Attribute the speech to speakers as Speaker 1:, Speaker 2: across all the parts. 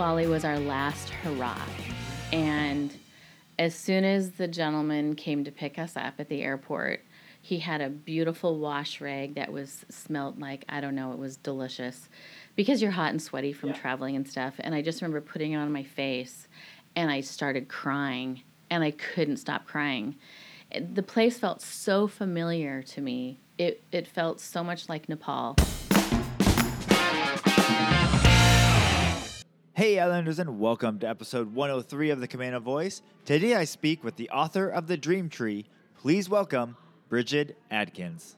Speaker 1: Bali was our last hurrah. And as soon as the gentleman came to pick us up at the airport, he had a beautiful wash rag that was smelled like I don't know, it was delicious because you're hot and sweaty from
Speaker 2: Yeah.
Speaker 1: traveling and stuff. And I just remember putting it on my face and I started crying and I couldn't stop crying. The place felt so familiar to me. It it felt so much like Nepal.
Speaker 2: Hey, Islanders, and welcome to episode 103 of the Camino Voice. Today I speak with the author of The Dream Tree. Please welcome Bridget Adkins.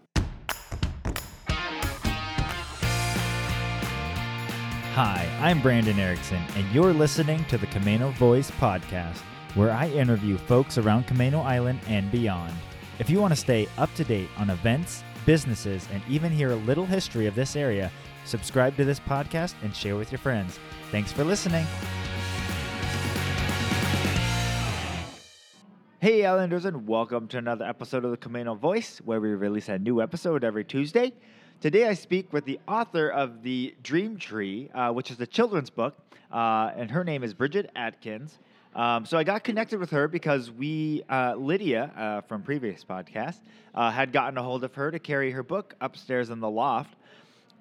Speaker 2: Hi, I'm Brandon Erickson, and you're listening to the Camino Voice podcast, where I interview folks around Camino Island and beyond. If you want to stay up to date on events, businesses, and even hear a little history of this area, subscribe to this podcast and share with your friends. Thanks for listening. Hey, Islanders, and welcome to another episode of the Camino Voice, where we release a new episode every Tuesday. Today, I speak with the author of The Dream Tree, uh, which is a children's book, uh, and her name is Bridget Atkins. Um, so I got connected with her because we, uh, Lydia uh, from previous podcast, uh, had gotten a hold of her to carry her book upstairs in the loft.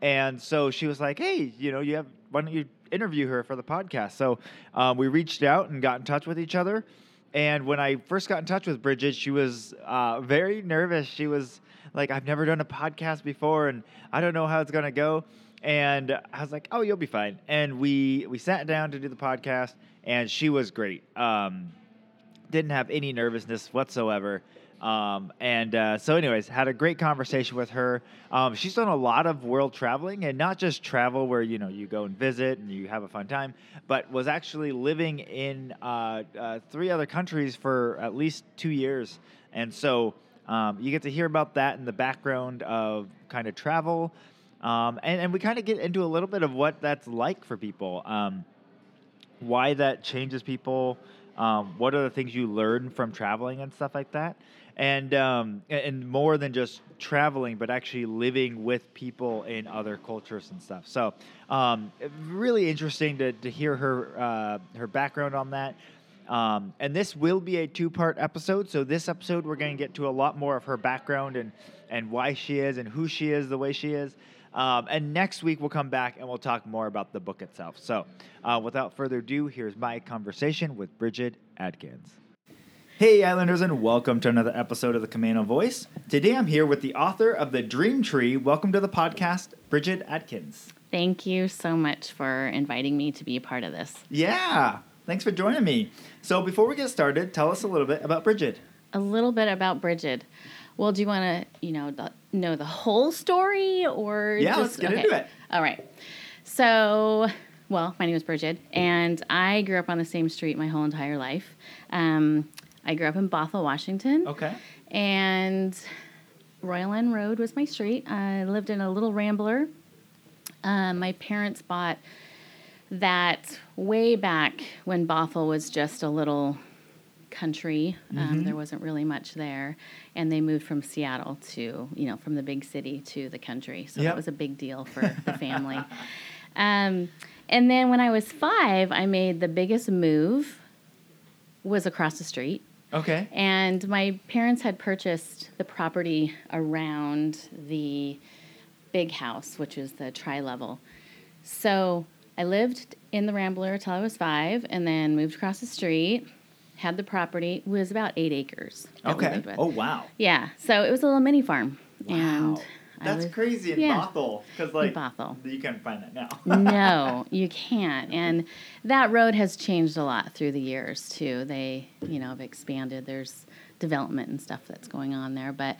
Speaker 2: And so she was like, "Hey, you know, you have why don't you interview her for the podcast?" So um, we reached out and got in touch with each other. And when I first got in touch with Bridget, she was uh, very nervous. She was like, "I've never done a podcast before, and I don't know how it's gonna go." And I was like, "Oh, you'll be fine." And we we sat down to do the podcast, and she was great. Um, didn't have any nervousness whatsoever. Um, and uh, so, anyways, had a great conversation with her. Um, she's done a lot of world traveling, and not just travel where you know you go and visit and you have a fun time, but was actually living in uh, uh, three other countries for at least two years. And so, um, you get to hear about that in the background of kind of travel, um, and and we kind of get into a little bit of what that's like for people. Um, why that changes people. Um, what are the things you learn from traveling and stuff like that, and um, and more than just traveling, but actually living with people in other cultures and stuff. So, um, really interesting to, to hear her uh, her background on that. Um, and this will be a two part episode. So this episode we're going to get to a lot more of her background and and why she is and who she is the way she is. Um, and next week we'll come back and we'll talk more about the book itself. So, uh, without further ado, here's my conversation with Bridget Adkins. Hey, Islanders, and welcome to another episode of the Camino Voice. Today I'm here with the author of The Dream Tree. Welcome to the podcast, Bridget Atkins.
Speaker 1: Thank you so much for inviting me to be a part of this.
Speaker 2: Yeah, thanks for joining me. So, before we get started, tell us a little bit about Bridget.
Speaker 1: A little bit about Bridget. Well, do you want to, you know, the, know the whole story or
Speaker 2: Yeah,
Speaker 1: just,
Speaker 2: let's get into it.
Speaker 1: All right. So, well, my name is Bridget, and I grew up on the same street my whole entire life. Um, I grew up in Bothell, Washington,
Speaker 2: Okay.
Speaker 1: and Royal End Road was my street. I lived in a little rambler. Um, my parents bought that way back when Bothell was just a little country. Um, there wasn't really much there, and they moved from Seattle to you know from the big city to the country. So
Speaker 2: Yep.
Speaker 1: that was a big deal for the family. Um, and then when I was five, I made the biggest move. Was across the street.
Speaker 2: Okay.
Speaker 1: And my parents had purchased the property around the big house, which is the tri level. So I lived in the Rambler till I was five and then moved across the street, had the property, it was about eight acres.
Speaker 2: Okay. Oh, wow.
Speaker 1: Yeah. So it was a little mini farm. And
Speaker 2: Wow.
Speaker 1: I
Speaker 2: That's
Speaker 1: was-
Speaker 2: crazy in
Speaker 1: yeah.
Speaker 2: Bothell. Because, like,
Speaker 1: Bothell.
Speaker 2: you can't find that now.
Speaker 1: no, you can't. And that road has changed a lot through the years too. They, you know, have expanded. There's development and stuff that's going on there. But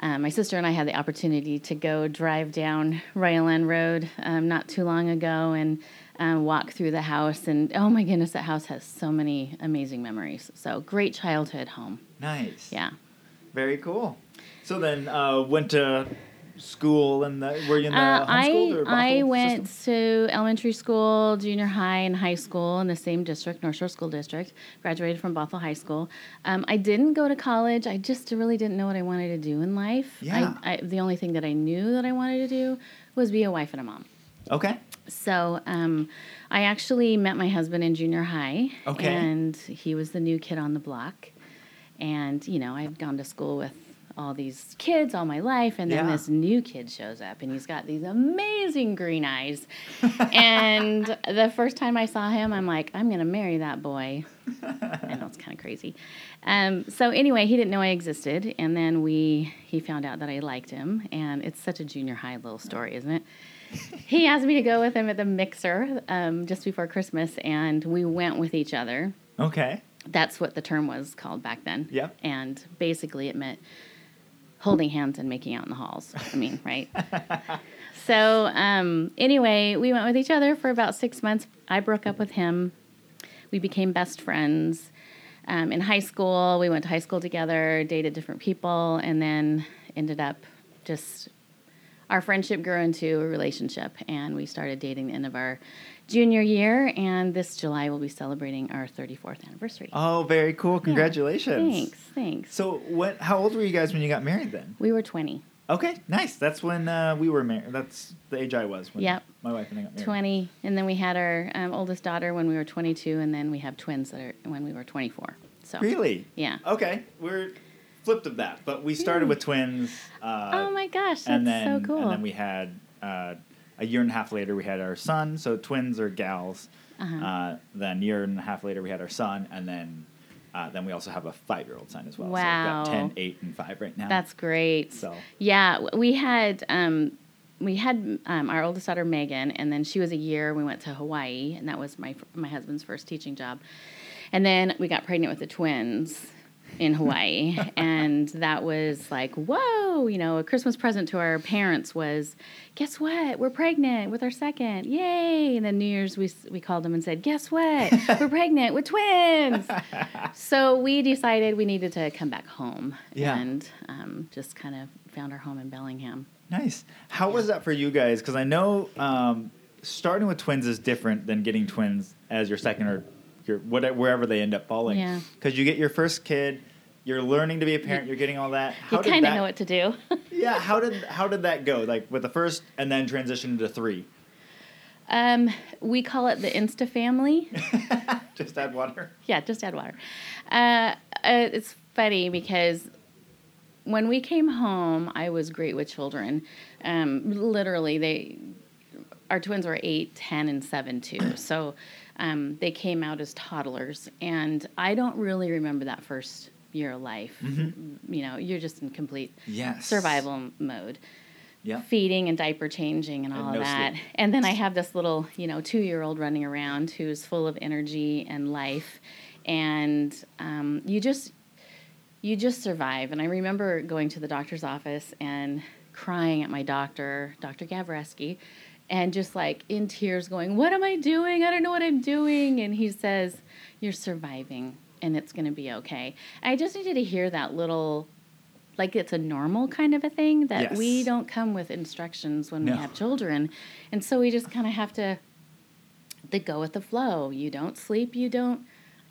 Speaker 1: um, my sister and I had the opportunity to go drive down Royal End Road um, not too long ago and um, walk through the house. And oh my goodness, that house has so many amazing memories. So great childhood home.
Speaker 2: Nice.
Speaker 1: Yeah.
Speaker 2: Very cool. So then, uh, went to school and the, were you in the
Speaker 1: Uh, I
Speaker 2: homeschooled or
Speaker 1: I
Speaker 2: Bothell
Speaker 1: went
Speaker 2: system?
Speaker 1: to elementary school, junior high, and high school in the same district, Northshore School District. Graduated from Bothell High School. Um, I didn't go to college. I just really didn't know what I wanted to do in life.
Speaker 2: Yeah.
Speaker 1: I, I, the only thing that I knew that I wanted to do was be a wife and a mom.
Speaker 2: Okay.
Speaker 1: So um, I actually met my husband in junior high.
Speaker 2: Okay.
Speaker 1: And he was the new kid on the block. And, you know, I'd gone to school with all these kids all my life. And then
Speaker 2: Yeah.
Speaker 1: this new kid shows up and he's got these amazing green eyes. and the first time I saw him, I'm like, I'm going to marry that boy. I know it's kind of crazy. Um, so anyway, he didn't know I existed, and then we he found out that I liked him, and it's such a junior high little story, isn't it? he asked me to go with him at the mixer um, just before Christmas, and we went with each other.
Speaker 2: Okay.
Speaker 1: That's what the term was called back then.
Speaker 2: Yeah.
Speaker 1: And basically, it meant holding hands and making out in the halls. I mean, right? So um, anyway, we went with each other for about six months. I broke up with him. We became best friends. Um, in high school, we went to high school together, dated different people, and then ended up just our friendship grew into a relationship, and we started dating the end of our junior year. And this July, we'll be celebrating our 34th anniversary.
Speaker 2: Oh, very cool. Congratulations.
Speaker 1: Thanks, thanks.
Speaker 2: So, what? How old were you guys when you got married then?
Speaker 1: we were 20.
Speaker 2: Okay, nice. That's when uh, we were married. That's the age I was when
Speaker 1: Yep.
Speaker 2: my wife and I got married.
Speaker 1: 20 and then we had our um, oldest daughter when we were 22 and then we have twins that are when we were 24 so
Speaker 2: Really?
Speaker 1: yeah
Speaker 2: Okay, we're flipped of that, but we started with twins. Uh,
Speaker 1: oh my gosh that's
Speaker 2: and then
Speaker 1: so cool
Speaker 2: and then we had uh, a year and a half later we had our son. So twins or gals.
Speaker 1: Uh-huh.
Speaker 2: Uh, then a year and a half later we had our son, and then uh, then we also have a five year old son as well. So
Speaker 1: Wow.
Speaker 2: we've got 10, 8, and five right now.
Speaker 1: that's great
Speaker 2: so
Speaker 1: yeah we had um, we had um, our oldest daughter Megan, and then she was a year. We went to Hawaii, and that was my my husband's first teaching job. And then we got pregnant with the twins in Hawaii, and that was like, whoa! You know, a Christmas present to our parents was, guess what? We're pregnant with our second, yay! And then New Year's we we called them and said, guess what? We're pregnant with twins. so we decided we needed to come back home,
Speaker 2: Yeah.
Speaker 1: and um, just kind of found our home in Bellingham.
Speaker 2: Nice. How was that for you guys? Because I know um, starting with twins is different than getting twins as your second or your whatever wherever they end up falling.
Speaker 1: Yeah.
Speaker 2: Because you get your first kid, you're learning to be a parent, you're getting all that. How
Speaker 1: you kind of know what to do.
Speaker 2: Yeah. How did how did that go? Like with the first and then transition to three.
Speaker 1: um, we call it the Insta family.
Speaker 2: Just add water.
Speaker 1: Yeah, just add water. Uh, uh, it's funny because when we came home, I was great with children. Um, literally, they our twins were eight, ten, and seven too. So um, they came out as toddlers, and I don't really remember that first year of life. You know, you're just in complete
Speaker 2: Yes.
Speaker 1: survival mode
Speaker 2: Yeah.
Speaker 1: feeding and diaper changing and
Speaker 2: And
Speaker 1: all
Speaker 2: no
Speaker 1: of that.
Speaker 2: sleep.
Speaker 1: And then I have this little, you know, two year old running around who's full of energy and life. And um, you just, you just survive. And I remember going to the doctor's office and crying at my doctor, Dr. Gavreski, and just like in tears going, What am I doing? I don't know what I'm doing. And he says, You're surviving and it's going to be okay. I just needed to hear that little like it's a normal kind of a thing that we don't come with instructions when
Speaker 2: No.
Speaker 1: we have children and so we just kind of have to to go with the flow you don't sleep you don't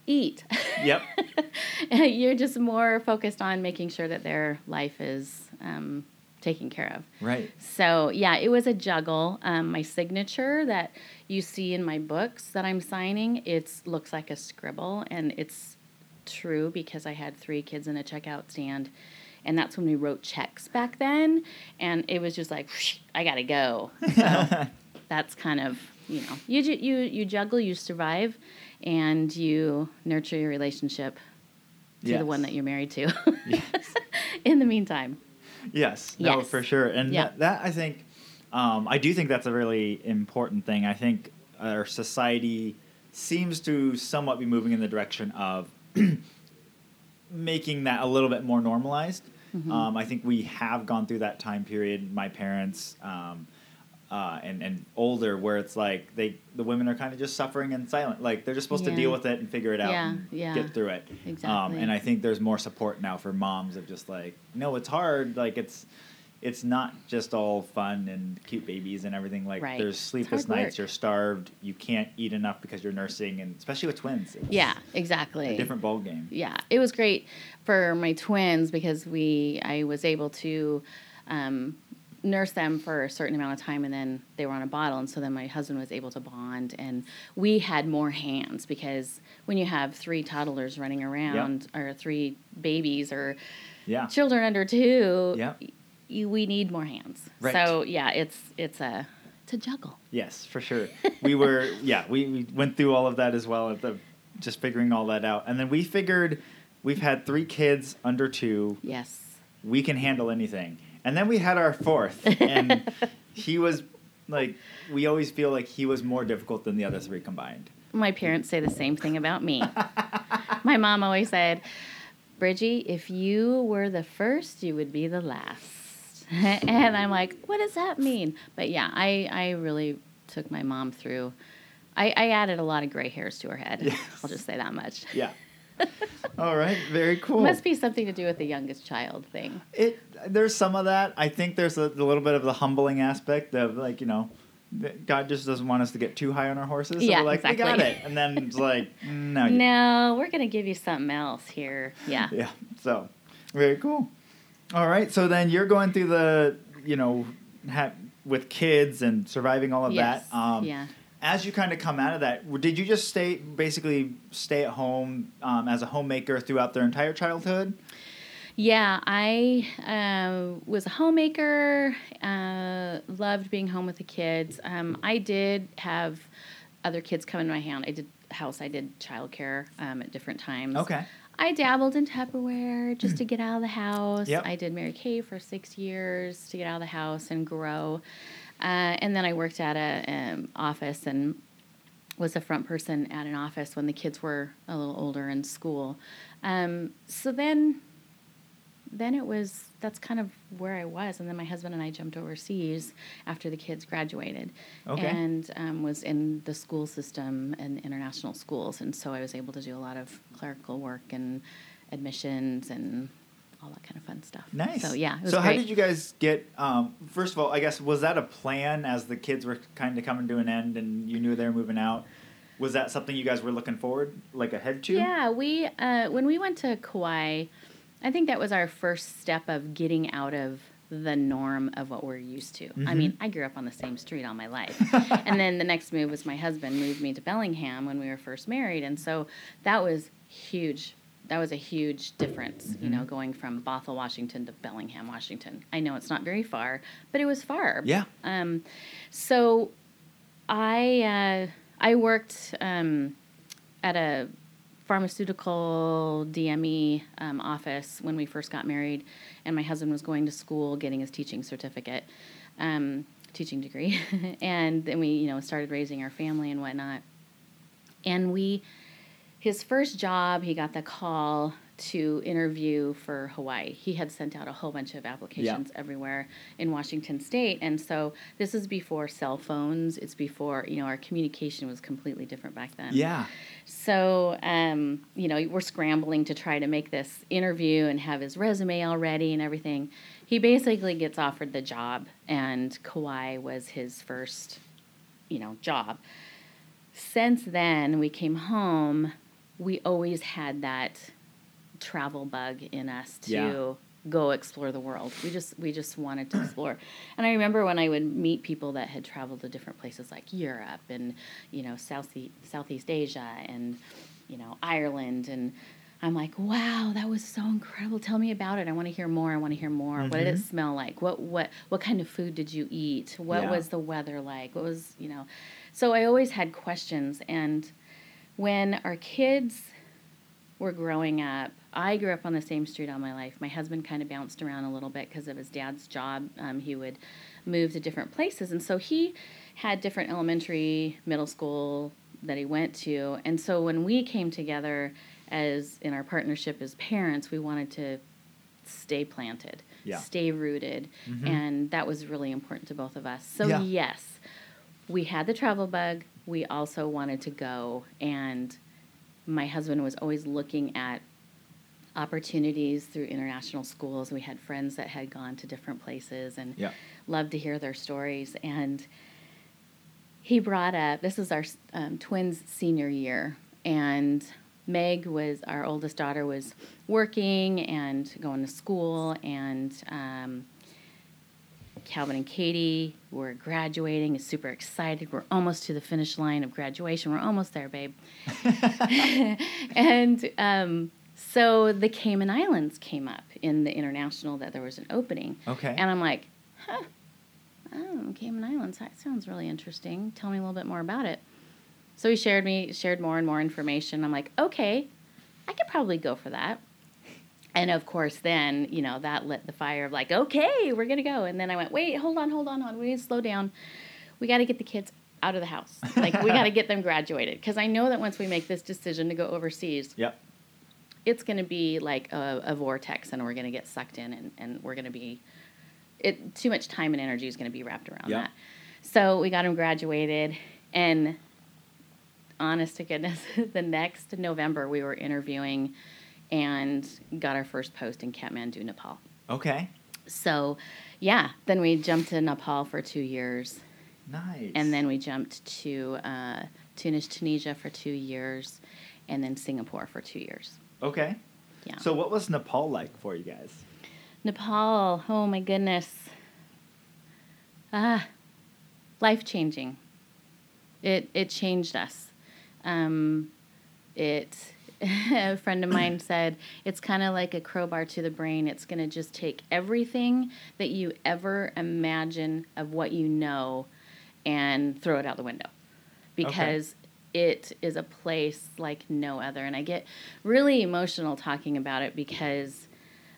Speaker 1: eat
Speaker 2: Yep.
Speaker 1: you're just more focused on making sure that their life is um, taken care of
Speaker 2: right.
Speaker 1: so yeah, it was a juggle. Um, my signature that you see in my books that I'm signing, it looks like a scribble, and it's true because I had three kids in a checkout stand, and that's when we wrote checks back then, and it was just like I gotta go. So that's kind of you know you you you juggle, you survive, and you nurture your relationship to
Speaker 2: Yes.
Speaker 1: the one that you're married to.
Speaker 2: Yes.
Speaker 1: in the meantime.
Speaker 2: Yes, no,
Speaker 1: Yes.
Speaker 2: for sure, and
Speaker 1: Yeah.
Speaker 2: that, that I think, um, I do think that's a really important thing. I think our society seems to somewhat be moving in the direction of making that a little bit more normalized.
Speaker 1: Mm-hmm.
Speaker 2: Um, I think we have gone through that time period. My parents. Um, uh, and and older, where it's like they the women are kind of just suffering in silent, like they're just supposed to deal with it and figure it out
Speaker 1: Yeah,
Speaker 2: and
Speaker 1: yeah.
Speaker 2: get through it. Um,
Speaker 1: Exactly.
Speaker 2: and I think there's more support now for moms of just like, no, it's hard. Like it's it's not just all fun and cute babies and everything. Like
Speaker 1: Right.
Speaker 2: there's sleepless nights.
Speaker 1: work.
Speaker 2: You're starved. You can't eat enough because you're nursing, and especially with twins.
Speaker 1: Yeah, exactly.
Speaker 2: a different ball game.
Speaker 1: yeah, it was great for my twins because we I was able to um, nurse them for a certain amount of time and then they were on a bottle and so then my husband was able to bond and we had more hands because when you have three toddlers running around or three babies or
Speaker 2: Yeah.
Speaker 1: children under two
Speaker 2: Yeah.
Speaker 1: y- we need more hands
Speaker 2: Right.
Speaker 1: so yeah it's it's a a juggle
Speaker 2: Yes, for sure. We were, yeah, we, we went through all of that as well at the just figuring all that out, and then we figured we've had three kids under two.
Speaker 1: yes
Speaker 2: We can handle anything, and then we had our fourth, and he was like, we always feel like he was more difficult than the other three combined.
Speaker 1: my parents say the same thing about me my mom always said bridgie if you were the first you would be the last and i'm like what does that mean but yeah i i really took my mom through i i added a lot of gray hairs to her head
Speaker 2: Yes.
Speaker 1: i'll just say that much
Speaker 2: Yeah. all right. Very cool.
Speaker 1: must be something to do with the youngest child thing
Speaker 2: It there's some of that. I think there's a, a little bit of the humbling aspect of like you know, God just doesn't want us to get too high on our horses. So
Speaker 1: Yeah,
Speaker 2: we're like we got it, and then it's like no,
Speaker 1: no we're gonna give you something else here yeah
Speaker 2: yeah. So very cool. All right. So then you're going through the you know ha- with kids and surviving all of
Speaker 1: yes
Speaker 2: that. Um,
Speaker 1: yeah
Speaker 2: As you kind of come out of that, did you just stay basically stay at home um, as a homemaker throughout their entire childhood?
Speaker 1: Yeah, I uh, was a homemaker, uh, loved being home with the kids. Um, I did have other kids come into my hand. I did house, I did childcare um, at different times.
Speaker 2: Okay.
Speaker 1: I dabbled in Tupperware just to get out of the house.
Speaker 2: Yep.
Speaker 1: I did Mary Kay for six years to get out of the house and grow. Uh, and then I worked at a um, office and was a front person at an office when the kids were a little older in school. Um, so then, then it was that's kind of where I was, and then my husband and I jumped overseas after the kids graduated,
Speaker 2: Okay.
Speaker 1: and um, was in the school system and international schools, and so I was able to do a lot of clerical work and admissions and all that kind of fun stuff.
Speaker 2: Nice.
Speaker 1: So yeah, it was
Speaker 2: so how
Speaker 1: great.
Speaker 2: did you guys get? Um, first of all, I guess was that a plan as the kids were kind of coming to an end and you knew they were moving out? Was that something you guys were looking forward, like ahead to?
Speaker 1: Yeah, we uh, when we went to Kauai, I think that was our first step of getting out of the norm of what we're used to. I
Speaker 2: Mhm.
Speaker 1: mean, I grew up on the same street all my life. and then the next move was my husband moved me to Bellingham when we were first married, and so that was huge. That was a huge difference, you know, going from Bothell, Washington to Bellingham, Washington. I know it's not very far, but it was far.
Speaker 2: Yeah.
Speaker 1: Um, so I uh, I worked um, at a pharmaceutical DME um, office when we first got married, and my husband was going to school getting his teaching certificate, um, teaching degree, and then we you know started raising our family and whatnot, and we his first job, he got the call to interview for Hawaii. He had sent out a whole bunch of applications everywhere in Washington state. And so this is before cell phones. It's before, you know, our communication was completely different back then.
Speaker 2: Yeah.
Speaker 1: So, um, you know, we're scrambling to try to make this interview and have his resume all ready and everything. He basically gets offered the job, and Kauai was his first, you know, job. Since then, we came home, we always had that travel bug in us to
Speaker 2: Yeah.
Speaker 1: go explore the world. We just we just wanted to explore. And I remember when I would meet people that had traveled to different places like Europe and you know South Southeast Asia and you know Ireland and I'm like, wow, that was so incredible. Tell me about it. I want to hear more. I want to hear more. What did it
Speaker 2: Mhm.
Speaker 1: smell like? What what what kind of food did you eat? What
Speaker 2: Yeah.
Speaker 1: was the weather like? What was, you know. So I always had questions and when our kids were growing up, I grew up on the same street all my life. My husband kind of bounced around a little bit because of his dad's job. Um, he would move to different places. And so he had different elementary, middle school that he went to. And so when we came together as in our partnership as parents, we wanted to stay planted,
Speaker 2: Yeah.
Speaker 1: stay rooted.
Speaker 2: Mhm.
Speaker 1: And that was really important to both of us. So,
Speaker 2: Yeah.
Speaker 1: yes, we had the travel bug. We also wanted to go. And my husband was always looking at opportunities through international schools. We had friends that had gone to different places and
Speaker 2: Yeah.
Speaker 1: loved to hear their stories. And he brought up this is our um, twins' senior year, and Meg was our oldest daughter was working and going to school, and um, Calvin and Katie were graduating, super excited. We're almost to the finish line of graduation. We're almost there, babe. and um, so the Cayman Islands came up in the international that there was an opening.
Speaker 2: Okay.
Speaker 1: And I'm like, huh, oh, Cayman Islands, that sounds really interesting. Tell me a little bit more about it. So he shared me, shared more and more information. I'm like, okay, I could probably go for that. And of course, then, you know, that lit the fire of like, okay, we're going to go. And then I went, wait, hold on, hold on, hold on. We need to slow down. We got to get the kids out of the house. Like, we got to get them graduated. Because I know that once we make this decision to go overseas,
Speaker 2: Yep.
Speaker 1: it's going to be like a, a vortex and we're going to get sucked in and, and we're going to be it too much time and energy is going to be wrapped around
Speaker 2: Yeah.
Speaker 1: that so we got him graduated and honest to goodness the next november we were interviewing and got our first post in kathmandu nepal
Speaker 2: Okay.
Speaker 1: so yeah then we jumped to nepal for two years
Speaker 2: Nice.
Speaker 1: and then we jumped to uh, tunis tunisia for two years and then singapore for two years
Speaker 2: Okay.
Speaker 1: yeah
Speaker 2: So what was Nepal like for you guys?
Speaker 1: Nepal, oh my goodness. Ah, life changing. It it changed us. Um, it a friend of mine said it's kind of like a crowbar to the brain. It's going to just take everything that you ever imagine of what you know and throw it out the window because it is a place like no other. And I get really emotional talking about it because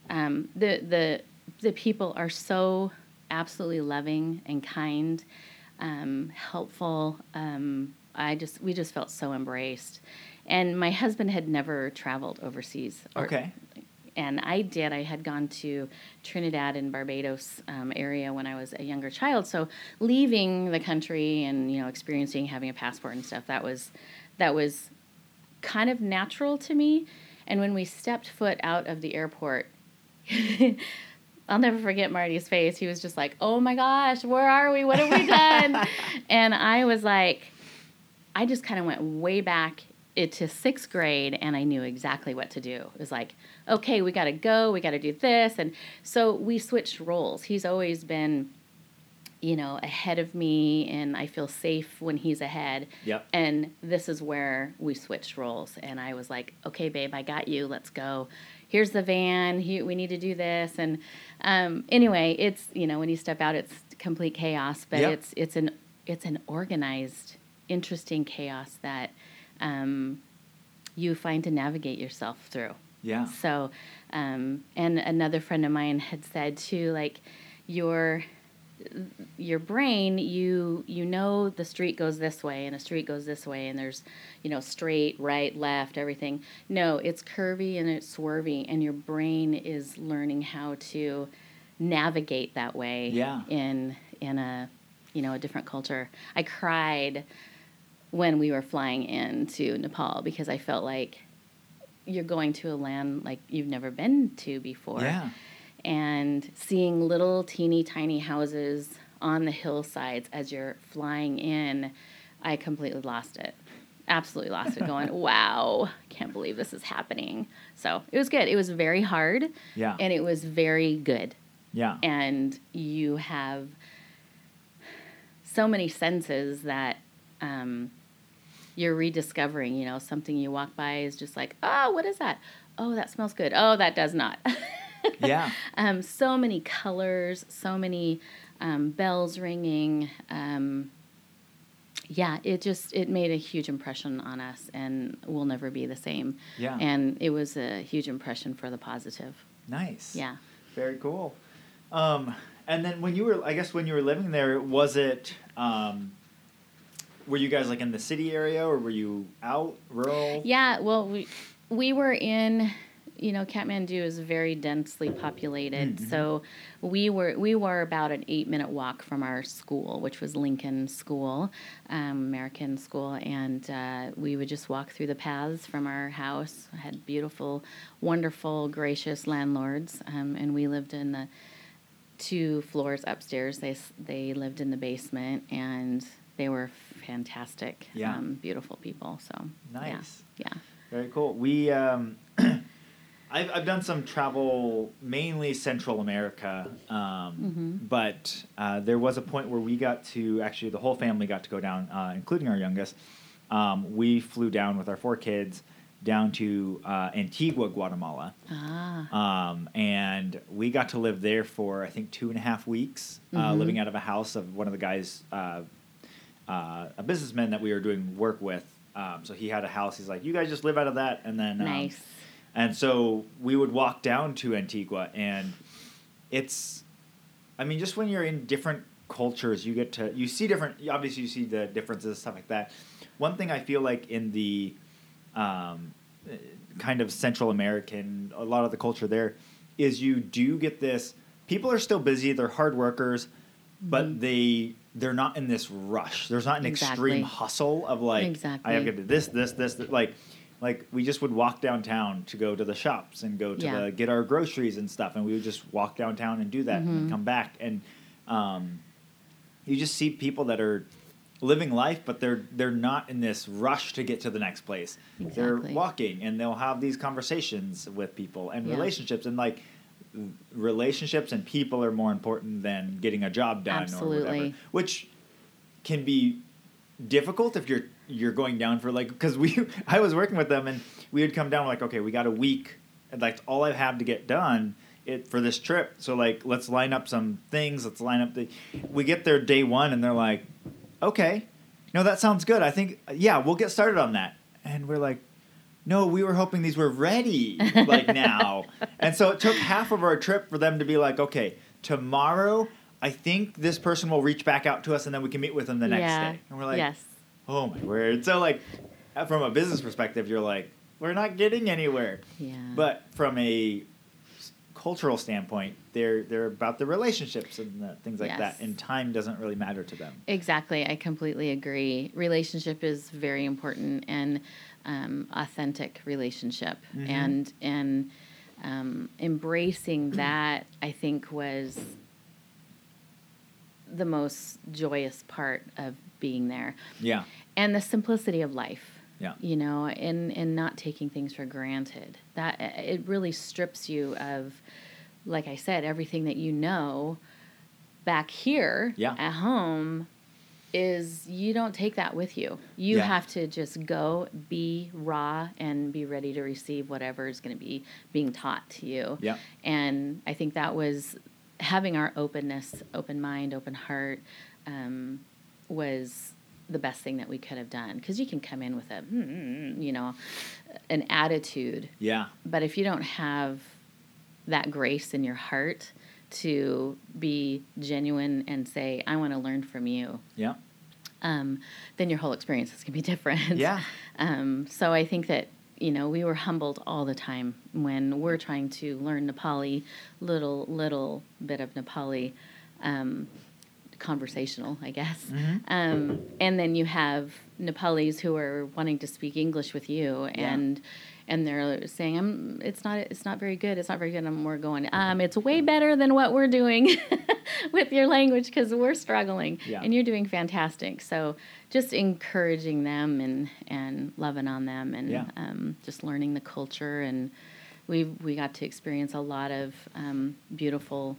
Speaker 1: um, the the the people are so absolutely loving and kind, um, helpful. Um, I just we just felt so embraced, and my husband had never traveled overseas. or-
Speaker 2: Okay.
Speaker 1: and I did. I had gone to Trinidad and Barbados um, area when I was a younger child. So leaving the country and you know experiencing having a passport and stuff that was that was kind of natural to me. And when we stepped foot out of the airport, I'll never forget Marty's face. He was just like, "Oh my gosh, where are we? What have we done?" and I was like, I just kind of went way back into sixth grade and I knew exactly what to do. It was like, okay, we got to go, we got to do this. And so we switched roles. He's always been, you know, ahead of me and I feel safe when he's ahead.
Speaker 2: Yep.
Speaker 1: And this is where we switched roles. And I was like, okay, babe, I got you. Let's go. Here's the van. We need to do this. And um, anyway, it's, you know, when you step out, it's complete chaos, but
Speaker 2: Yep.
Speaker 1: it's, it's an, it's an organized, interesting chaos that um, you find to navigate yourself through.
Speaker 2: Yeah.
Speaker 1: So, um, and another friend of mine had said too, like your your brain, you you know the street goes this way and a street goes this way, and there's you know straight, right, left, everything. No, it's curvy and it's swervy, and your brain is learning how to navigate that way.
Speaker 2: Yeah.
Speaker 1: In in a you know a different culture. I cried when we were flying into Nepal because I felt like you're going to a land like you've never been to before.
Speaker 2: Yeah.
Speaker 1: And seeing little teeny tiny houses on the hillsides as you're flying in, I completely lost it. Absolutely lost it going, wow, can't believe this is happening. So it was good. It was very hard
Speaker 2: Yeah.
Speaker 1: and it was very good
Speaker 2: yeah.
Speaker 1: and you have so many senses that um, you're rediscovering. You know, something you walk by is just like, oh, what is that? Oh, that smells good. Oh, that does not.
Speaker 2: Yeah.
Speaker 1: um, so many colors, so many um, bells ringing. Um, yeah, it just it made a huge impression on us, and we'll never be the same.
Speaker 2: Yeah.
Speaker 1: And it was a huge impression for the positive.
Speaker 2: nice.
Speaker 1: Yeah.
Speaker 2: Very cool. Um, and then when you were, I guess when you were living there, was it, um, were you guys like in the city area or were you out rural?
Speaker 1: Yeah, well, we we were in, you know, Kathmandu is very densely populated,
Speaker 2: Mhm.
Speaker 1: so we were we were about an eight minute walk from our school, which was Lincoln School, um, American school, and uh, we would just walk through the paths from our house. Had beautiful, wonderful, gracious landlords, um, and we lived in the two floors upstairs. They they lived in the basement, and they were fantastic,
Speaker 2: Yeah.
Speaker 1: um, beautiful people. So yeah.
Speaker 2: Nice.
Speaker 1: Yeah.
Speaker 2: Very cool. We, um, I've, I've done some travel, mainly Central America, um,
Speaker 1: Mm-hmm.
Speaker 2: but uh, there was a point where we got to actually the whole family got to go down, uh, including our youngest. Um, we flew down with our four kids down to uh, Antigua, Guatemala,
Speaker 1: Ah.
Speaker 2: um, and we got to live there for I think two and a half weeks, uh,
Speaker 1: Mhm.
Speaker 2: living out of a house of one of the guys, uh, uh, a businessman that we were doing work with. Um, so he had a house. He's like, "You guys just live out of that," and then um,
Speaker 1: nice.
Speaker 2: and so we would walk down to Antigua, and it's, I mean, just when you're in different cultures, you get to you see different. Obviously, you see the differences, stuff like that. One thing I feel like in the um, kind of Central American, a lot of the culture there is you do get this. People are still busy; they're hard workers, but
Speaker 1: Mhm.
Speaker 2: they they're not in this rush. There's not an
Speaker 1: Exactly.
Speaker 2: extreme hustle of like I
Speaker 1: Exactly.
Speaker 2: have to do this, this, this, th- like like we just would walk downtown to go to the shops and go to
Speaker 1: Yeah.
Speaker 2: the get our groceries and stuff and we would just walk downtown and do that and then
Speaker 1: Mhm.
Speaker 2: come back and um, you just see people that are living life but they're they're not in this rush to get to the next place they're walking and they'll have these conversations with people and
Speaker 1: Yeah.
Speaker 2: relationships and like relationships and people are more important than getting a job done or whatever
Speaker 1: Absolutely.
Speaker 2: which can be difficult if you're you're going down for like because we I was working with them and we would come down like okay we got a week. And like all I have to get done it for this trip so like let's line up some things let's line up the we get there day one and they're like okay. No that sounds good. I think yeah we'll get started on that. And we're like no we were hoping these were ready like now and so it took half of our trip for them to be like okay tomorrow I think this person will reach back out to us and then we can meet with them the next
Speaker 1: yeah.
Speaker 2: day and we're like
Speaker 1: yes.
Speaker 2: Oh my word! So like, uh, from a business perspective, you're like, we're not getting anywhere.
Speaker 1: Yeah.
Speaker 2: But from a cultural standpoint, they're they're about the relationships and the things like that, and time doesn't really matter to them.
Speaker 1: Exactly. I completely agree. Relationship is very important and um, authentic relationship.
Speaker 2: Mhm.
Speaker 1: And, and um, embracing that, I think, was the most joyous part of being there.
Speaker 2: Yeah,
Speaker 1: And the simplicity of life.
Speaker 2: Yeah,
Speaker 1: you know, and and not taking things for granted. That it really strips you of, like I said, everything that you know back here
Speaker 2: Yeah.
Speaker 1: at home is you don't take that with you. You
Speaker 2: Yeah.
Speaker 1: have to just go be raw and be ready to receive whatever is going to be being taught to you.
Speaker 2: yeah,
Speaker 1: And I think that was having our openness, open mind, open heart, um, was the best thing that we could have done. Because you can come in with a, "Hmm," you know, an attitude,
Speaker 2: yeah,
Speaker 1: but if you don't have that grace in your heart to be genuine and say, "I want to learn from you,"
Speaker 2: yeah,
Speaker 1: um, then your whole experience is going to be different.
Speaker 2: Yeah.
Speaker 1: Um, so I think that you know we were humbled all the time when we're trying to learn Nepali, little little bit of Nepali, um, conversational, I guess.
Speaker 2: Mhm.
Speaker 1: Um, and then you have Nepalis who are wanting to speak English with you,
Speaker 2: Yeah.
Speaker 1: and and they're saying, "I'm it's not it's not very good. It's not very good." And we're going, um, "It's way better than what we're doing with your language because we're struggling,
Speaker 2: Yeah.
Speaker 1: and you're doing fantastic." So just encouraging them and and loving on them and
Speaker 2: Yeah.
Speaker 1: um, just learning the culture and we we got to experience a lot of um, beautiful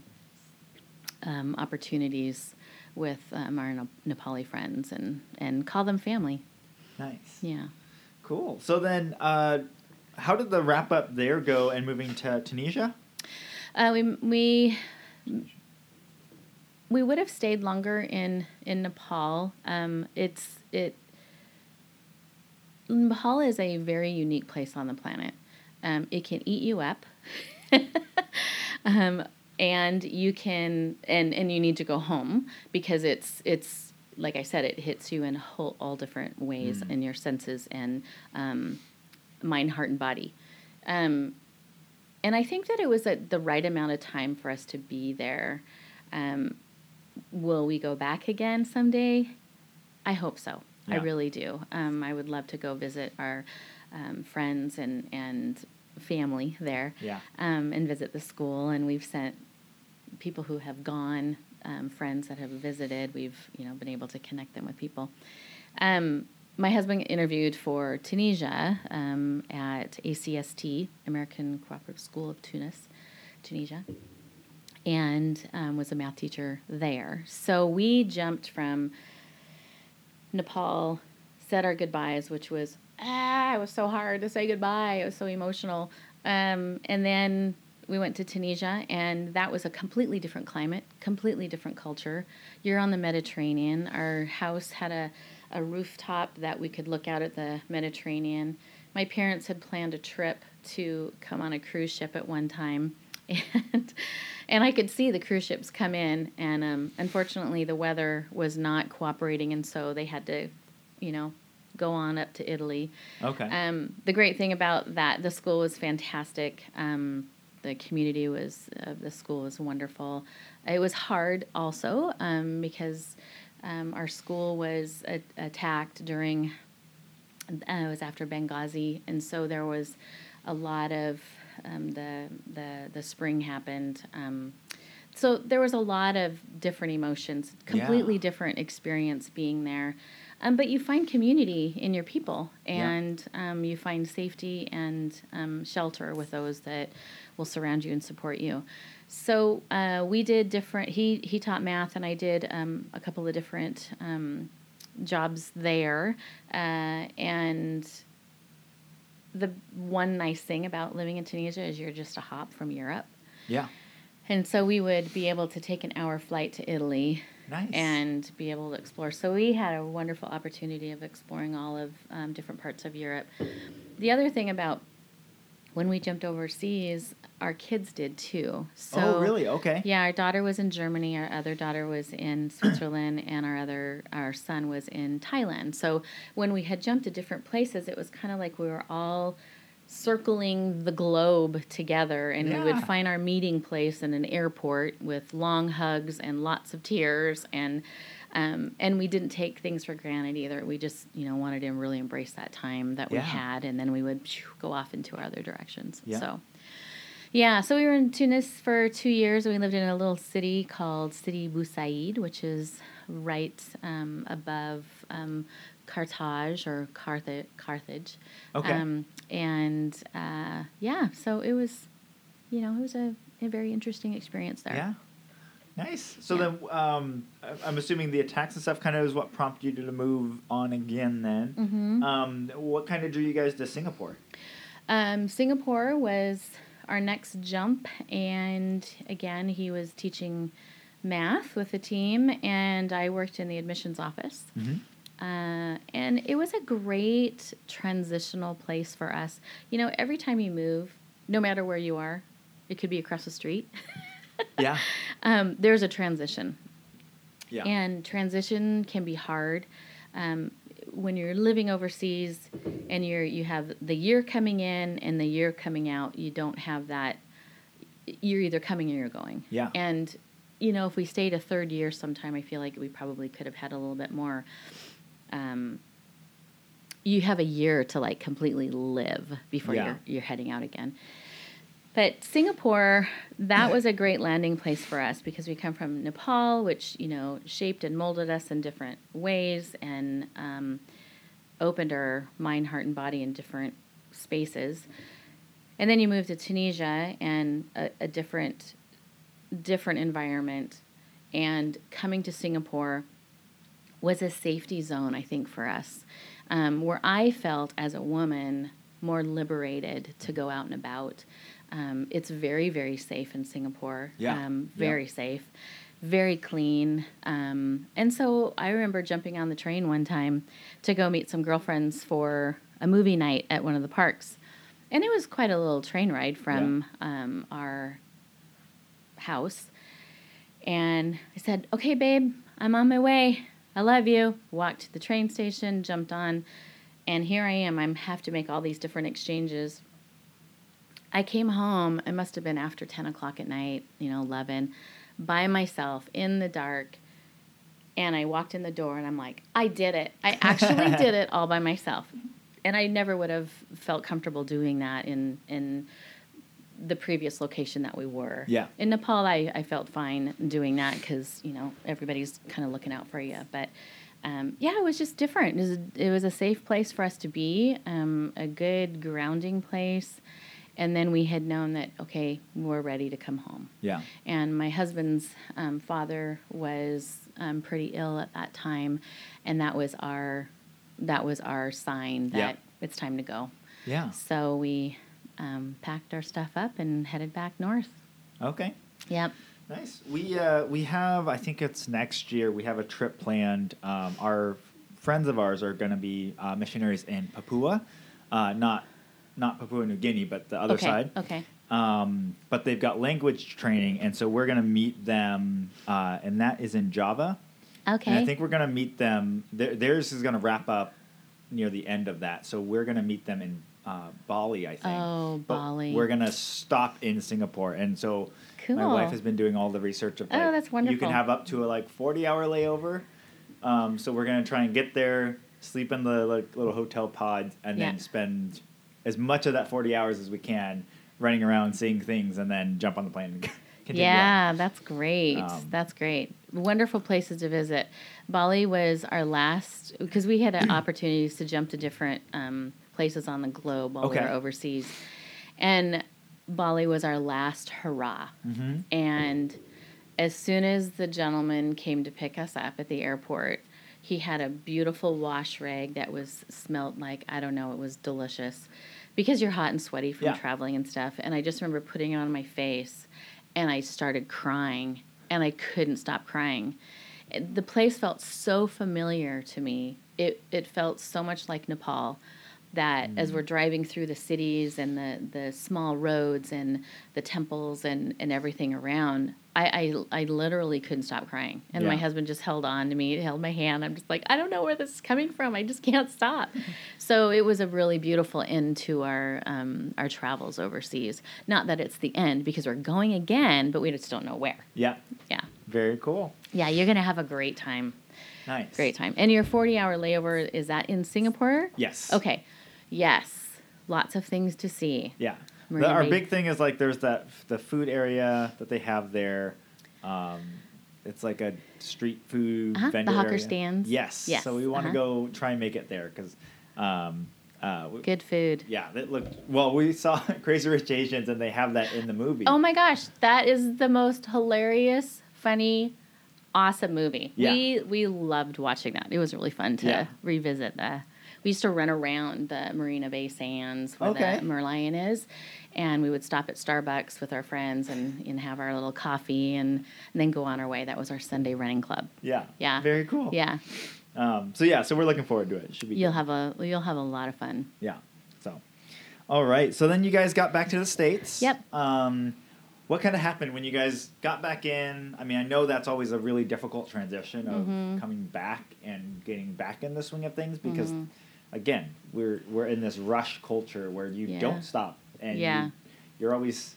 Speaker 1: um, opportunities with um, our Nepali friends and and call them family.
Speaker 2: nice,
Speaker 1: Yeah.
Speaker 2: cool. So then, uh, how did the wrap up there go and moving to Tunisia?
Speaker 1: Uh, we we we would have stayed longer in in Nepal. Um, it's it. Nepal is a very unique place on the planet. Um, it can eat you up, um, and you can and and you need to go home because it's it's like I said, it hits you in whole, all different ways
Speaker 2: Mm.
Speaker 1: in your senses and um, mind, heart, and body. Um, and I think that it was at the right amount of time for us to be there. Um, will we go back again someday? I hope so. I really do. Um, I would love to go visit our um, friends and and family there
Speaker 2: Yeah,
Speaker 1: um, and visit the school. And we've sent people who have gone, um, friends that have visited. We've you know been able to connect them with people. Um, my husband interviewed for Tunisia um, at ACST, American Cooperative School of Tunis, Tunisia, and um, was a math teacher there. So we jumped from Nepal, said our goodbyes, which was ah, it was so hard to say goodbye. It was so emotional. Um, and then we went to Tunisia, and that was a completely different climate, completely different culture. You're on the Mediterranean. Our house had a, a rooftop that we could look out at the Mediterranean. My parents had planned a trip to come on a cruise ship at one time, and and I could see the cruise ships come in, and um, unfortunately the weather was not cooperating, and so they had to, you know, go on up to Italy.
Speaker 2: Okay.
Speaker 1: Um, the great thing about that, the school was fantastic. Um, the community was of the school was wonderful. It was hard also um, because um, our school was a- attacked during. Uh, it was after Benghazi, and so there was a lot of um, the the the spring happened. Um, so there was a lot of different emotions, completely
Speaker 2: Yeah.
Speaker 1: different experience being there. Um, but you find community in your people,
Speaker 2: Yeah.
Speaker 1: and um, you find safety and um, shelter with those that will surround you and support you. So uh, we did different. He he taught math, and I did um, a couple of different um, jobs there. Uh, and the one nice thing about living in Tunisia is you're just a hop from Europe.
Speaker 2: yeah.
Speaker 1: And so we would be able to take an hour flight to Italy
Speaker 2: Nice.
Speaker 1: and be able to explore. So we had a wonderful opportunity of exploring all of um, different parts of Europe. The other thing about when we jumped overseas, our kids did too. So
Speaker 2: oh, really? Okay.
Speaker 1: Yeah, our daughter was in Germany, our other daughter was in Switzerland, and our other our son was in Thailand. So when we had jumped to different places, it was kind of like we were all circling the globe together and we would find our meeting place in an airport with long hugs and lots of tears and um, and we didn't take things for granted either. We just, you know, wanted to really embrace that time that we had, and then we would phew, go off into our other directions.
Speaker 2: Yeah.
Speaker 1: So, yeah, so we were in Tunis for two years. And we lived in a little city called Sidi Bou Said, which is right um, above um, Carthage or Carthage. Carthage.
Speaker 2: Okay.
Speaker 1: Um, and uh, yeah, so it was, you know, it was a, a very interesting experience there.
Speaker 2: Yeah. Nice. So
Speaker 1: Yeah.
Speaker 2: then, um, I'm assuming the attacks and stuff kind of is what prompted you to move on again. Then,
Speaker 1: Mhm.
Speaker 2: um, what kind of drew you guys to Singapore?
Speaker 1: Um, Singapore was our next jump, and again, he was teaching math with the team, and I worked in the admissions office.
Speaker 2: Mm-hmm.
Speaker 1: Uh, and it was a great transitional place for us. You know, every time you move, no matter where you are, it could be across the street.
Speaker 2: Yeah.
Speaker 1: um, there's a transition.
Speaker 2: Yeah.
Speaker 1: And transition can be hard. Um, when you're living overseas and you're you have the year coming in and the year coming out, you don't have that. You're either coming or you're going.
Speaker 2: Yeah.
Speaker 1: And you know, if we stayed a third year, sometime I feel like we probably could have had a little bit more. Um, you have a year to like completely live before
Speaker 2: Yeah.
Speaker 1: you're you're heading out again. But Singapore, that was a great landing place for us because we come from Nepal, which you know shaped and molded us in different ways and um, opened our mind, heart, and body in different spaces. And then you move to Tunisia and a, a different, different environment, and coming to Singapore was a safety zone, I think, for us, um, where I felt as a woman more liberated to go out and about. Um, it's very, very safe in Singapore.
Speaker 2: Yeah.
Speaker 1: Um,
Speaker 2: Yeah.
Speaker 1: very safe, very clean. Um, and so I remember jumping on the train one time to go meet some girlfriends for a movie night at one of the parks. And it was quite a little train ride from um, our house. And I said, okay, babe, I'm on my way. I love you. Walked to the train station, jumped on, and here I am. I have to make all these different exchanges. I came home, it must have been after 10 o'clock at night, you know, 11, by myself in the dark. And I walked in the door and I'm like, I did it. I actually did it all by myself. And I never would have felt comfortable doing that in, in the previous location that we were.
Speaker 2: Yeah.
Speaker 1: In Nepal, I, I felt fine doing that because, you know, everybody's kind of looking out for you. But um, yeah, it was just different. It was, it was a safe place for us to be, um, a good grounding place. And then we had known that, okay, we're ready to come home.
Speaker 2: Yeah.
Speaker 1: And my husband's um, father was um, pretty ill at that time, and that was our that was our sign that
Speaker 2: Yeah.
Speaker 1: it's time to go.
Speaker 2: Yeah.
Speaker 1: So we um, packed our stuff up and headed back north.
Speaker 2: Okay.
Speaker 1: Yep.
Speaker 2: Nice. We uh, we have I think it's next year. We have a trip planned. Um, our friends of ours are going to be uh, missionaries in Papua, uh, not not Papua New Guinea, but the other
Speaker 1: okay.
Speaker 2: side.
Speaker 1: Okay.
Speaker 2: Um, but they've got language training, and so we're going to meet them, uh, and that is in Java.
Speaker 1: Okay.
Speaker 2: And I think we're going to meet them. Their, theirs is going to wrap up near the end of that, so we're going to meet them in uh, Bali. I think.
Speaker 1: Oh,
Speaker 2: But
Speaker 1: Bali.
Speaker 2: We're going to stop in Singapore, and so my wife has been doing all the research of.
Speaker 1: Oh,
Speaker 2: like,
Speaker 1: that's
Speaker 2: You can have up to a like forty-hour layover. Um, so we're going to try and get there, sleep in the like, little hotel pods, and then spend as much of that forty hours as we can running around, seeing things, and then jump on the plane and continue. on.
Speaker 1: Yeah, that's great.
Speaker 2: Um,
Speaker 1: that's great. Wonderful places to visit. Bali was our last because we had opportunities to jump to different um, places on the globe while we
Speaker 2: Okay.
Speaker 1: were overseas, and Bali was our last hurrah.
Speaker 2: Mm-hmm.
Speaker 1: And as soon as the gentleman came to pick us up at the airport, he had a beautiful wash rag that was smelt like I don't know, it was delicious because you're hot and sweaty from
Speaker 2: Yeah.
Speaker 1: traveling and stuff. And I just remember putting it on my face, and I started crying, and I couldn't stop crying. It- the place felt so familiar to me. It it felt so much like Nepal that as
Speaker 2: Mm.
Speaker 1: we're driving through the cities and the, the small roads and the temples and, and everything around, I, I, I literally couldn't stop crying. And my husband just held on to me, held my hand. I'm just like, I don't know where this is coming from. I just can't stop. so it was a really beautiful end to our, um, our travels overseas. Not that it's the end because we're going again, but we just don't know where.
Speaker 2: Yeah.
Speaker 1: Yeah.
Speaker 2: Very cool.
Speaker 1: Yeah, you're going to have a great time.
Speaker 2: Nice.
Speaker 1: Great time. And your 40 hour layover, is that in Singapore?
Speaker 2: Yes.
Speaker 1: Okay. Yes. Lots of things to see.
Speaker 2: Yeah. The, our
Speaker 1: Bay.
Speaker 2: big thing is like there's that the food area that they have there. Um, it's like a street food
Speaker 1: Uh-huh, the
Speaker 2: vendor
Speaker 1: hawker
Speaker 2: area.
Speaker 1: stands.
Speaker 2: Yes.
Speaker 1: Yes,
Speaker 2: So we want to
Speaker 1: uh-huh.
Speaker 2: go try and make it there because, um, uh, we-
Speaker 1: Good food.
Speaker 2: yeah, that looked well. We saw Crazy Rich Asians and they have that in the movie.
Speaker 1: Oh my gosh, that is the most hilarious, funny, awesome movie.
Speaker 2: Yeah.
Speaker 1: We we loved watching that. It was really fun to
Speaker 2: Yeah.
Speaker 1: revisit the. We used to run around the Marina Bay Sands where
Speaker 2: Okay.
Speaker 1: the Merlion is, and we would stop at Starbucks with our friends and, and have our little coffee and, and then go on our way. That was our Sunday running club.
Speaker 2: Yeah.
Speaker 1: Yeah.
Speaker 2: Very cool.
Speaker 1: Yeah,
Speaker 2: Um, so yeah, so we're looking forward to it. Should be.
Speaker 1: you'll
Speaker 2: good.
Speaker 1: have a you'll have a lot of fun.
Speaker 2: Yeah. So, all right. So then you guys got back to the states.
Speaker 1: Yep.
Speaker 2: Um, what kind of happened when you guys got back in? I mean, I know that's always a really difficult transition of
Speaker 1: Mhm.
Speaker 2: coming back and getting back in the swing of things because,
Speaker 1: Mhm.
Speaker 2: Again, we're we're in this rush culture where you
Speaker 1: Yeah.
Speaker 2: don't stop and
Speaker 1: Yeah.
Speaker 2: you, you're always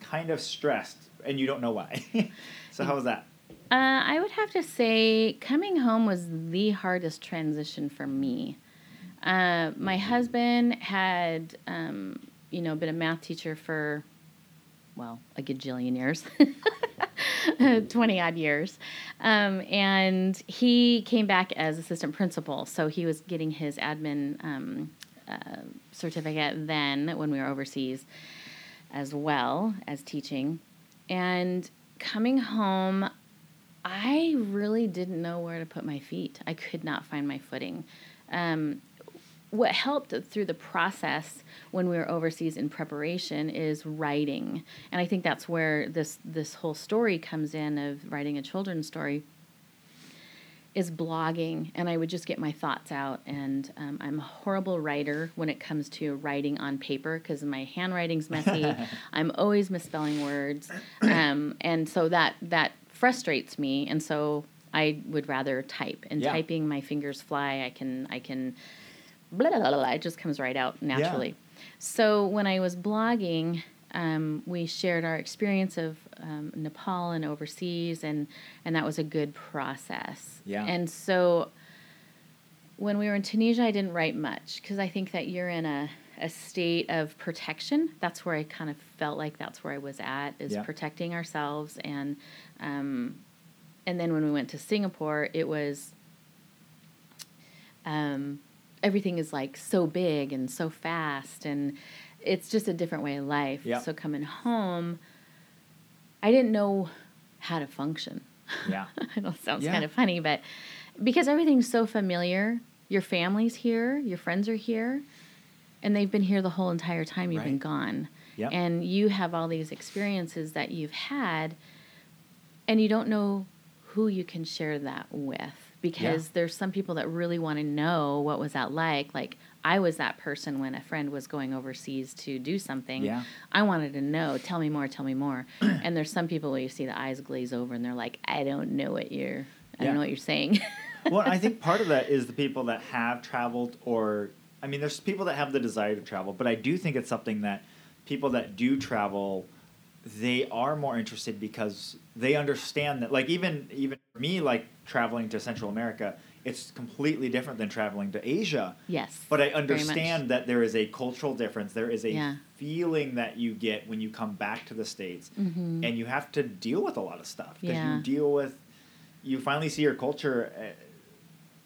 Speaker 2: kind of stressed and you don't know why. so how was that?
Speaker 1: Uh, I would have to say coming home was the hardest transition for me. Uh, my husband had, um, you know, been a math teacher for, well, a gajillion years, 20 odd years. Um, and he came back as assistant principal. So he was getting his admin um, uh, certificate then when we were overseas as well as teaching. And coming home, I really didn't know where to put my feet. I could not find my footing. Um, what helped through the process when we were overseas in preparation is writing, and I think that's where this this whole story comes in of writing a children's story. Is blogging, and I would just get my thoughts out. And um, I'm a horrible writer when it comes to writing on paper because my handwriting's messy. I'm always misspelling words, um, and so that that frustrates me. And so I would rather type. And
Speaker 2: Yeah.
Speaker 1: typing, my fingers fly. I can I can blah, blah, blah, blah, it just comes right out naturally. Yeah. So when I was blogging, um, we shared our experience of um, Nepal and overseas, and and that was a good process.
Speaker 2: Yeah.
Speaker 1: And so when we were in Tunisia, I didn't write much because I think that you're in a a state of protection. That's where I kind of felt like that's where I was at is
Speaker 2: Yeah.
Speaker 1: protecting ourselves and um, and then when we went to Singapore, it was um, everything is like so big and so fast, and it's just a different way of life.
Speaker 2: Yeah.
Speaker 1: So coming home, I didn't know how to function.
Speaker 2: Yeah.
Speaker 1: I know it sounds
Speaker 2: Yeah.
Speaker 1: kind of funny, but because everything's so familiar, your family's here, your friends are here, and they've been here the whole entire time you've been gone.
Speaker 2: Yep.
Speaker 1: And you have all these experiences that you've had, and you don't know who you can share that with because there's some people that really want to know what was that like. Like I was that person when a friend was going overseas to do something.
Speaker 2: Yeah.
Speaker 1: I wanted to know, tell me more, tell me more. and there's some people where you see the eyes glaze over and they're like, I don't know what you're I
Speaker 2: Yeah.
Speaker 1: don't know what you're saying.
Speaker 2: well, I think part of that is the people that have traveled, or I mean, there's people that have the desire to travel, but I do think it's something that people that do travel, they are more interested because they understand that. Like even even for me, like traveling to Central America, it's completely different than traveling to Asia.
Speaker 1: yes.
Speaker 2: But I understand that there is a cultural difference. There is a
Speaker 1: Yeah.
Speaker 2: feeling that you get when you come back to the states,
Speaker 1: Mhm.
Speaker 2: and you have to deal with a lot of stuff because
Speaker 1: Yeah.
Speaker 2: you deal with. You finally see your culture uh,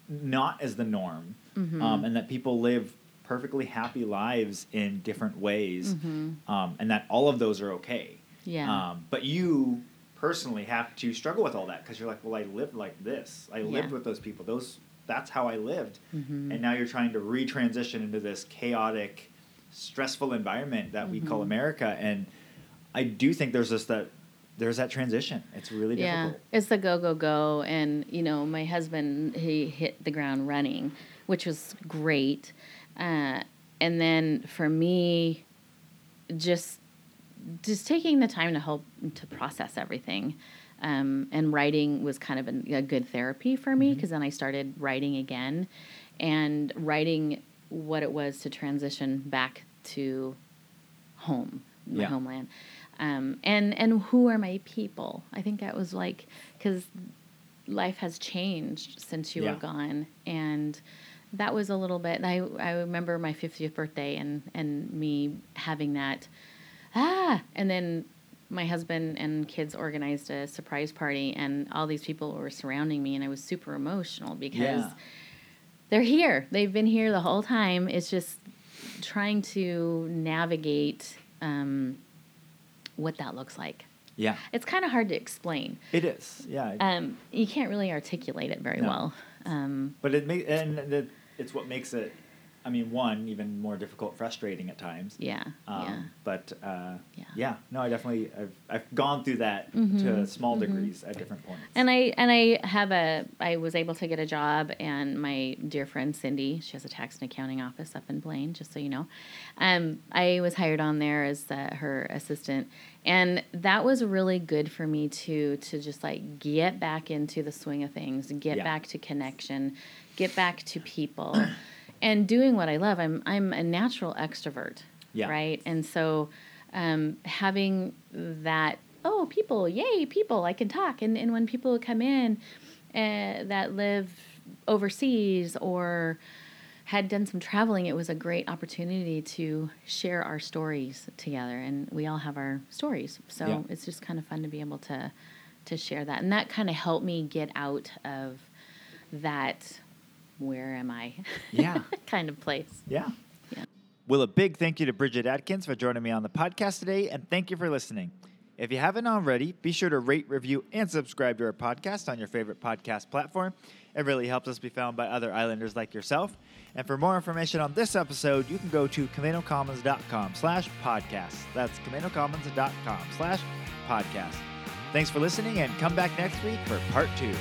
Speaker 2: not as the norm,
Speaker 1: Mhm.
Speaker 2: um, and that people live perfectly happy lives in different ways,
Speaker 1: Mhm.
Speaker 2: um, and that all of those are okay.
Speaker 1: Yeah.
Speaker 2: Um, but you personally have to struggle with all that because you're like, well, I lived like this. I lived
Speaker 1: Yeah.
Speaker 2: with those people. Those that's how I lived.
Speaker 1: Mhm.
Speaker 2: And now you're trying to retransition into this chaotic, stressful environment that we call
Speaker 1: Mhm.
Speaker 2: America. And I do think there's just that there's that transition. It's really
Speaker 1: yeah,
Speaker 2: difficult.
Speaker 1: it's the go go go, and you know, my husband he hit the ground running, which was great. Uh, and then for me, just just taking the time to help to process everything. Um, and writing was kind of a, a good therapy for me because then I started writing again and writing what it was to transition back to home, my
Speaker 2: Yeah.
Speaker 1: homeland. Um, and and who are my people? I think that was like because life has changed since you
Speaker 2: Yeah.
Speaker 1: were gone, and that was a little bit. I I remember my fiftieth birthday and and me having that ah, and then my husband and kids organized a surprise party, and all these people were surrounding me, and I was super emotional because
Speaker 2: Yeah.
Speaker 1: they're here. They've been here the whole time. It's just trying to navigate um, what that looks like.
Speaker 2: Yeah.
Speaker 1: It's kind of hard to explain.
Speaker 2: It is. Yeah.
Speaker 1: Um, you can't really articulate it very
Speaker 2: No.
Speaker 1: well. Um,
Speaker 2: but it makes and the, it's what makes it. I mean, one even more difficult, frustrating at times.
Speaker 1: yeah,
Speaker 2: Um,
Speaker 1: yeah,
Speaker 2: But uh,
Speaker 1: Yeah.
Speaker 2: yeah, no, I definitely I've I've gone through that to
Speaker 1: Mhm,
Speaker 2: small
Speaker 1: mhm.
Speaker 2: degrees at different points.
Speaker 1: and I and I have a I was able to get a job, and my dear friend Cindy, she has a tax and accounting office up in Blaine, just so you know. Um, I was hired on there as uh, her assistant, and that was really good for me to to just like get back into the swing of things, get
Speaker 2: Yeah.
Speaker 1: back to connection, get back to people, and doing what I love. I'm I'm a natural extrovert,
Speaker 2: Yeah.
Speaker 1: right? And so um, having that oh people yay people I can talk and and when people come in uh, that live overseas or had done some traveling, it was a great opportunity to share our stories together, and we all have our stories. So
Speaker 2: Yeah.
Speaker 1: it's just kind of fun to be able to to share that, and that kind of helped me get out of that. Where am I?
Speaker 2: Yeah.
Speaker 1: kind of place.
Speaker 2: Yeah.
Speaker 1: Yeah.
Speaker 2: Well, a big thank you to Bridget Atkins for joining me on the podcast today, and thank you for listening. If you haven't already, be sure to rate, review, and subscribe to our podcast on your favorite podcast platform. It really helps us be found by other islanders like yourself. And for more information on this episode, you can go to CaminoCommons.com slash podcast. That's CaminoCommons.com slash podcast. Thanks for listening, and come back next week for part two.